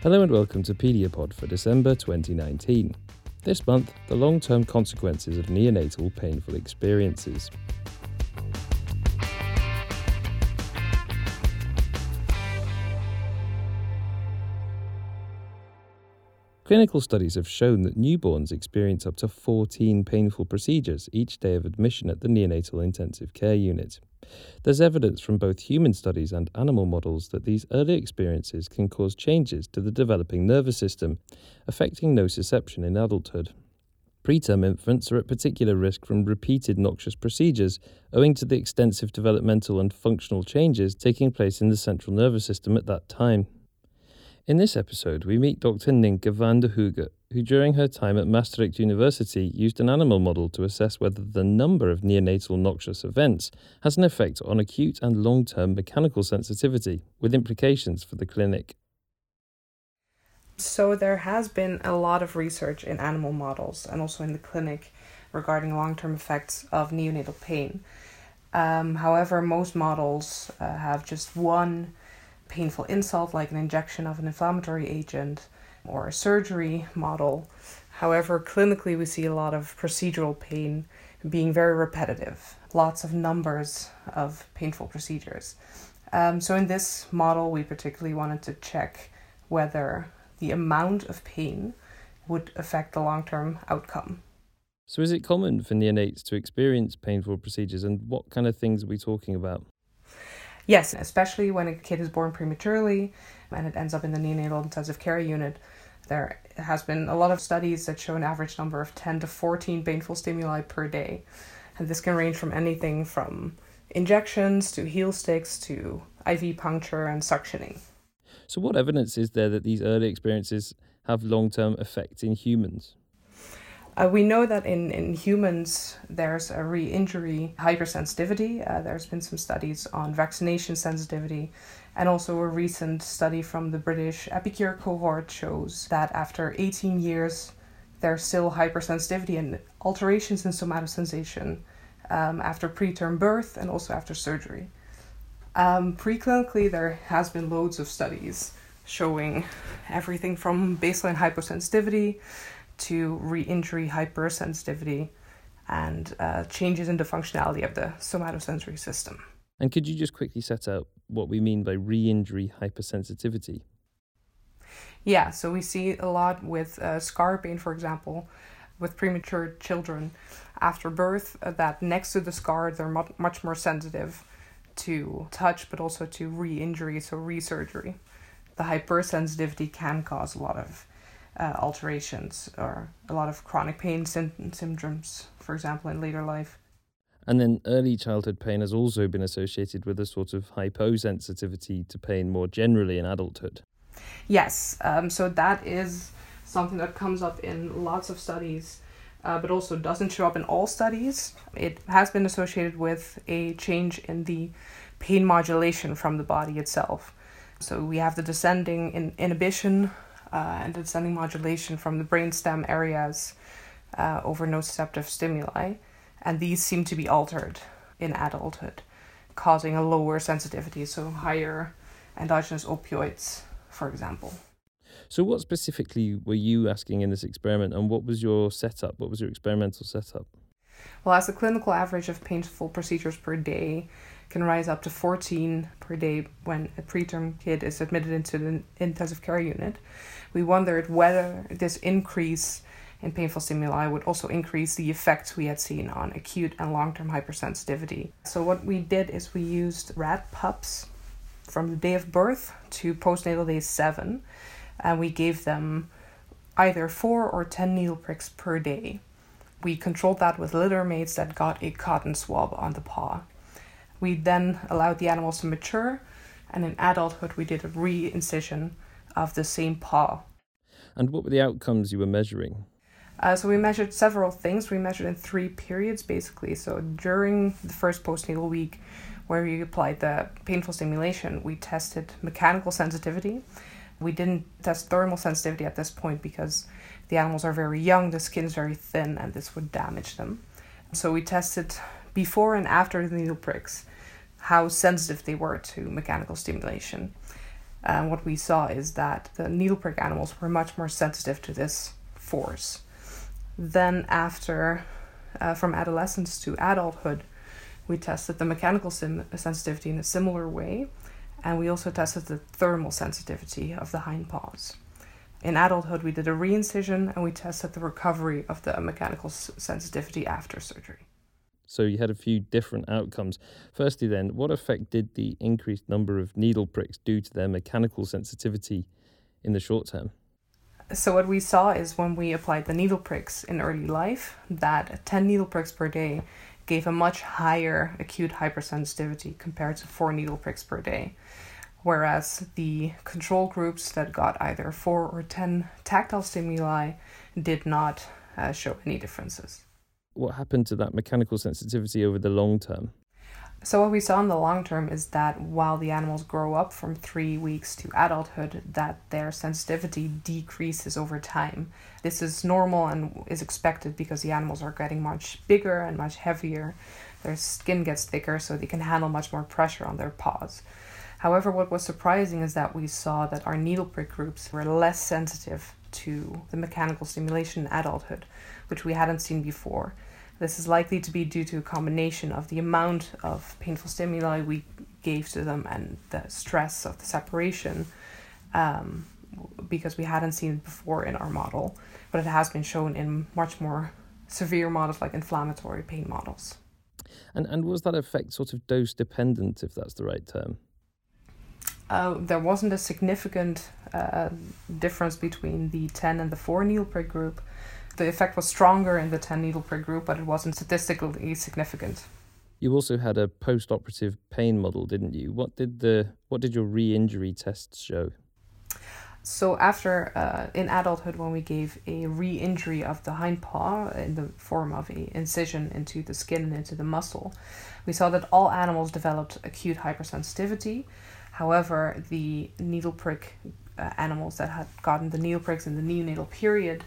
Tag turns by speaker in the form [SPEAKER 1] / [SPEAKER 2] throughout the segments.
[SPEAKER 1] Hello and welcome to Pediapod for December 2019. This month, the long term consequences of neonatal painful experiences. Clinical studies have shown that newborns experience up to 14 painful procedures each day of admission at the neonatal intensive care unit. There's evidence from both human studies and animal models that these early experiences can cause changes to the developing nervous system, affecting nociception in adulthood. Preterm infants are at particular risk from repeated noxious procedures owing to the extensive developmental and functional changes taking place in the central nervous system at that time. In this episode, we meet Dr. Nynke van den Hoogen, who during her time at Maastricht University used an animal model to assess whether the number of neonatal noxious events has an effect on acute and long term mechanical sensitivity, with implications for the clinic.
[SPEAKER 2] So, there has been a lot of research in animal models and also in the clinic regarding long term effects of neonatal pain. Um, however, most models uh, have just one painful insult like an injection of an inflammatory agent or a surgery model. However, clinically, we see a lot of procedural pain being very repetitive, lots of numbers of painful procedures. Um, so, in this model, we particularly wanted to check whether the amount of pain would affect the long term outcome.
[SPEAKER 1] So, is it common for neonates to experience painful procedures, and what kind of things are we talking about?
[SPEAKER 2] Yes, especially when a kid is born prematurely and it ends up in the neonatal intensive care unit. There has been a lot of studies that show an average number of 10 to 14 painful stimuli per day. And this can range from anything from injections to heel sticks to IV puncture and suctioning.
[SPEAKER 1] So, what evidence is there that these early experiences have long term effects in humans?
[SPEAKER 2] Uh, we know that in, in humans there's a re injury hypersensitivity. Uh, there's been some studies on vaccination sensitivity, and also a recent study from the British Epicure cohort shows that after 18 years, there's still hypersensitivity and alterations in somatosensation um, after preterm birth and also after surgery. Um, preclinically, there has been loads of studies showing everything from baseline hypersensitivity to re-injury hypersensitivity and uh, changes in the functionality of the somatosensory system.
[SPEAKER 1] And could you just quickly set out what we mean by re-injury hypersensitivity?
[SPEAKER 2] Yeah, so we see a lot with uh, scar pain, for example, with premature children after birth, uh, that next to the scar, they're mu- much more sensitive to touch, but also to re injury, so re surgery. The hypersensitivity can cause a lot of uh, alterations or a lot of chronic pain sy- for example, in later life.
[SPEAKER 1] And then early childhood pain has also been associated with a sort of hyposensitivity to pain more generally in adulthood.
[SPEAKER 2] Yes, um, so that is something that comes up in lots of studies, uh, but also doesn't show up in all studies. It has been associated with a change in the pain modulation from the body itself. So we have the descending in inhibition uh, and descending modulation from the brainstem areas uh, over nociceptive stimuli, and these seem to be altered in adulthood, causing a lower sensitivity, so higher endogenous opioids, for example.
[SPEAKER 1] So, what specifically were you asking in this experiment, and what was your setup? What was your experimental setup?
[SPEAKER 2] Well, as the clinical average of painful procedures per day can rise up to 14 per day when a preterm kid is admitted into the intensive care unit, we wondered whether this increase in painful stimuli would also increase the effects we had seen on acute and long term hypersensitivity. So, what we did is we used rat pups from the day of birth to postnatal day seven, and we gave them either four or 10 needle pricks per day. We controlled that with litter mates that got a cotton swab on the paw. We then allowed the animals to mature, and in adulthood, we did a re incision of the same paw.
[SPEAKER 1] And what were the outcomes you were measuring?
[SPEAKER 2] Uh, so we measured several things. We measured in three periods basically. So during the first postnatal week, where we applied the painful stimulation, we tested mechanical sensitivity. We didn't test thermal sensitivity at this point because the animals are very young, the skin is very thin, and this would damage them. So we tested before and after the needle pricks how sensitive they were to mechanical stimulation. And what we saw is that the needle prick animals were much more sensitive to this force. Then, after uh, from adolescence to adulthood, we tested the mechanical sim- sensitivity in a similar way, and we also tested the thermal sensitivity of the hind paws. In adulthood, we did a reincision and we tested the recovery of the mechanical s- sensitivity after surgery.
[SPEAKER 1] So you had a few different outcomes. Firstly, then, what effect did the increased number of needle pricks do to their mechanical sensitivity in the short term?
[SPEAKER 2] So what we saw is when we applied the needle pricks in early life, that 10 needle pricks per day gave a much higher acute hypersensitivity compared to 4 needle pricks per day. Whereas the control groups that got either 4 or 10 tactile stimuli did not uh, show any differences.
[SPEAKER 1] What happened to that mechanical sensitivity over the long term?
[SPEAKER 2] So what we saw in the long term is that while the animals grow up from three weeks to adulthood, that their sensitivity decreases over time. This is normal and is expected because the animals are getting much bigger and much heavier. Their skin gets thicker, so they can handle much more pressure on their paws. However, what was surprising is that we saw that our needle prick groups were less sensitive to the mechanical stimulation in adulthood, which we hadn't seen before. This is likely to be due to a combination of the amount of painful stimuli we gave to them and the stress of the separation, um, because we hadn't seen it before in our model, but it has been shown in much more severe models like inflammatory pain models.
[SPEAKER 1] And and was that effect sort of dose dependent, if that's the right term?
[SPEAKER 2] Uh, there wasn't a significant uh, difference between the 10 and the 4 needle prick group, the effect was stronger in the 10 needle per group, but it wasn't statistically significant.
[SPEAKER 1] You also had a post-operative pain model, didn't you? What did the what did your re-injury tests show?
[SPEAKER 2] So after uh, in adulthood, when we gave a re-injury of the hind paw in the form of a incision into the skin and into the muscle, we saw that all animals developed acute hypersensitivity. However, the needle prick uh, animals that had gotten the needle pricks in the neonatal period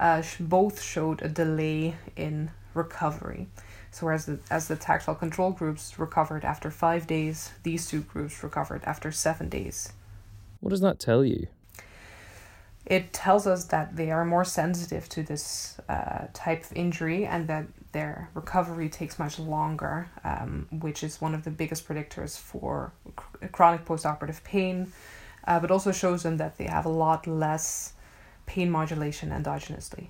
[SPEAKER 2] uh, both showed a delay in recovery. So whereas the, as the tactile control groups recovered after five days, these two groups recovered after seven days.
[SPEAKER 1] What does that tell you?
[SPEAKER 2] It tells us that they are more sensitive to this uh, type of injury and that their recovery takes much longer, um, which is one of the biggest predictors for chronic postoperative pain, uh, but also shows them that they have a lot less pain modulation endogenously.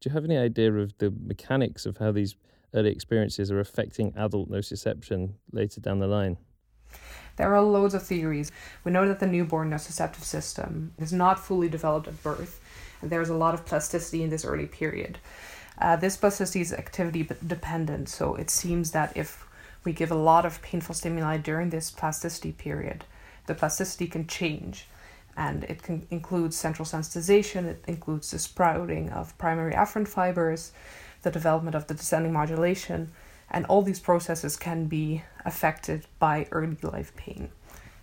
[SPEAKER 1] Do you have any idea of the mechanics of how these early experiences are affecting adult nociception later down the line?
[SPEAKER 2] There are loads of theories. We know that the newborn nociceptive system is not fully developed at birth, and there's a lot of plasticity in this early period. Uh, this plasticity is activity dependent, so it seems that if we give a lot of painful stimuli during this plasticity period, the plasticity can change and it can include central sensitization, it includes the sprouting of primary afferent fibers, the development of the descending modulation, and all these processes can be affected by early life pain.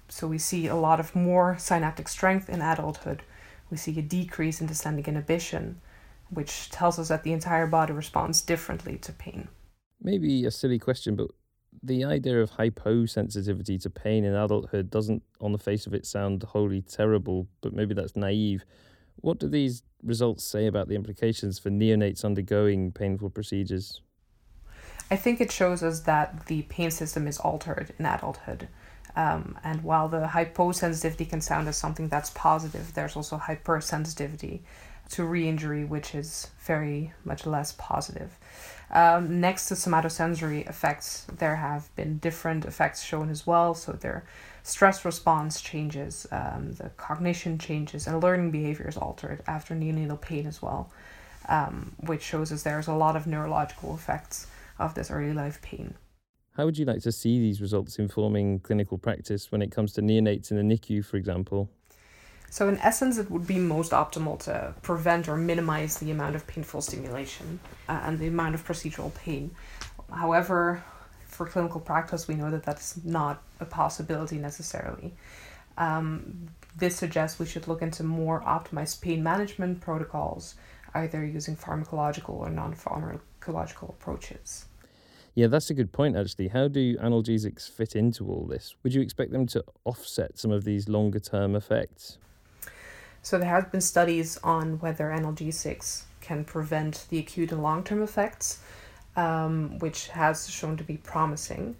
[SPEAKER 2] So we see a lot of more synaptic strength in adulthood. We see a decrease in descending inhibition, which tells us that the entire body responds differently to pain.
[SPEAKER 1] Maybe a silly question, but the idea of hyposensitivity to pain in adulthood doesn't, on the face of it, sound wholly terrible, but maybe that's naive. What do these results say about the implications for neonates undergoing painful procedures?
[SPEAKER 2] I think it shows us that the pain system is altered in adulthood. Um, and while the hyposensitivity can sound as something that's positive, there's also hypersensitivity to re injury, which is very much less positive. Um, next to somatosensory effects, there have been different effects shown as well. So their stress response changes, um, the cognition changes, and learning behavior is altered after neonatal pain as well, um, which shows us there's a lot of neurological effects of this early life pain.
[SPEAKER 1] How would you like to see these results informing clinical practice when it comes to neonates in the NICU, for example?
[SPEAKER 2] So, in essence, it would be most optimal to prevent or minimize the amount of painful stimulation uh, and the amount of procedural pain. However, for clinical practice, we know that that's not a possibility necessarily. Um, this suggests we should look into more optimized pain management protocols, either using pharmacological or non pharmacological approaches.
[SPEAKER 1] Yeah, that's a good point, actually. How do analgesics fit into all this? Would you expect them to offset some of these longer term effects?
[SPEAKER 2] So, there have been studies on whether analgesics can prevent the acute and long term effects, um, which has shown to be promising.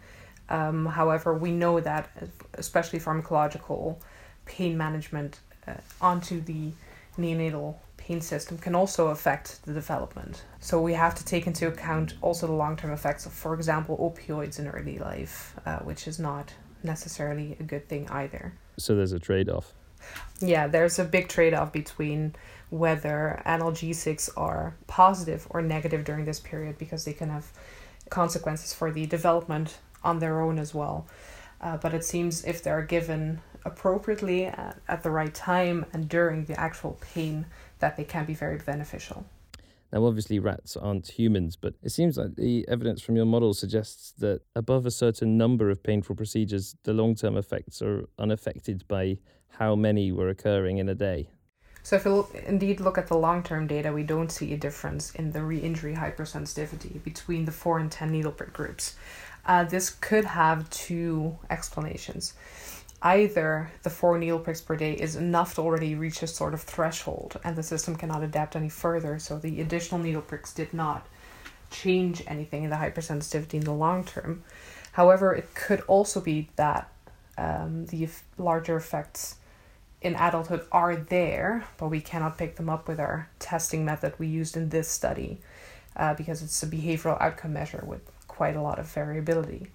[SPEAKER 2] Um, however, we know that, especially pharmacological pain management uh, onto the neonatal pain system can also affect the development. So we have to take into account also the long term effects of, for example, opioids in early life, uh, which is not necessarily a good thing either.
[SPEAKER 1] So there's a trade off.
[SPEAKER 2] Yeah, there's a big trade off between whether analgesics are positive or negative during this period because they can have consequences for the development on their own as well. Uh, but it seems if they're given appropriately at, at the right time and during the actual pain, that they can be very beneficial.
[SPEAKER 1] Now, obviously, rats aren't humans, but it seems like the evidence from your model suggests that above a certain number of painful procedures, the long term effects are unaffected by how many were occurring in a day.
[SPEAKER 2] So, if we indeed look at the long term data, we don't see a difference in the re injury hypersensitivity between the 4 and 10 needle prick groups. Uh, this could have two explanations. Either the four needle pricks per day is enough to already reach a sort of threshold and the system cannot adapt any further, so the additional needle pricks did not change anything in the hypersensitivity in the long term. However, it could also be that um, the larger effects in adulthood are there, but we cannot pick them up with our testing method we used in this study uh, because it's a behavioral outcome measure with quite a lot of variability.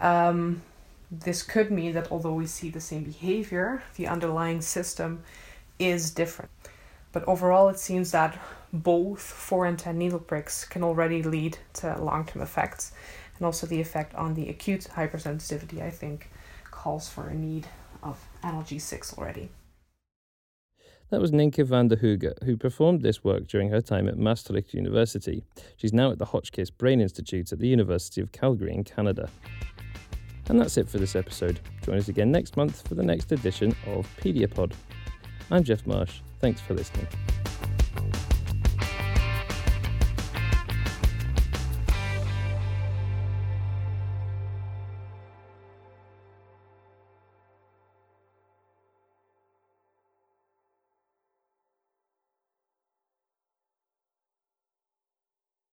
[SPEAKER 2] Um, this could mean that although we see the same behavior, the underlying system is different. But overall, it seems that both 4 and 10 needle pricks can already lead to long term effects. And also, the effect on the acute hypersensitivity, I think, calls for a need of analgesics already.
[SPEAKER 1] That was Nynke van den Hoogen, who performed this work during her time at Maastricht University. She's now at the Hotchkiss Brain Institute at the University of Calgary in Canada. And that's it for this episode. Join us again next month for the next edition of Pediapod. I'm Jeff Marsh. Thanks for listening.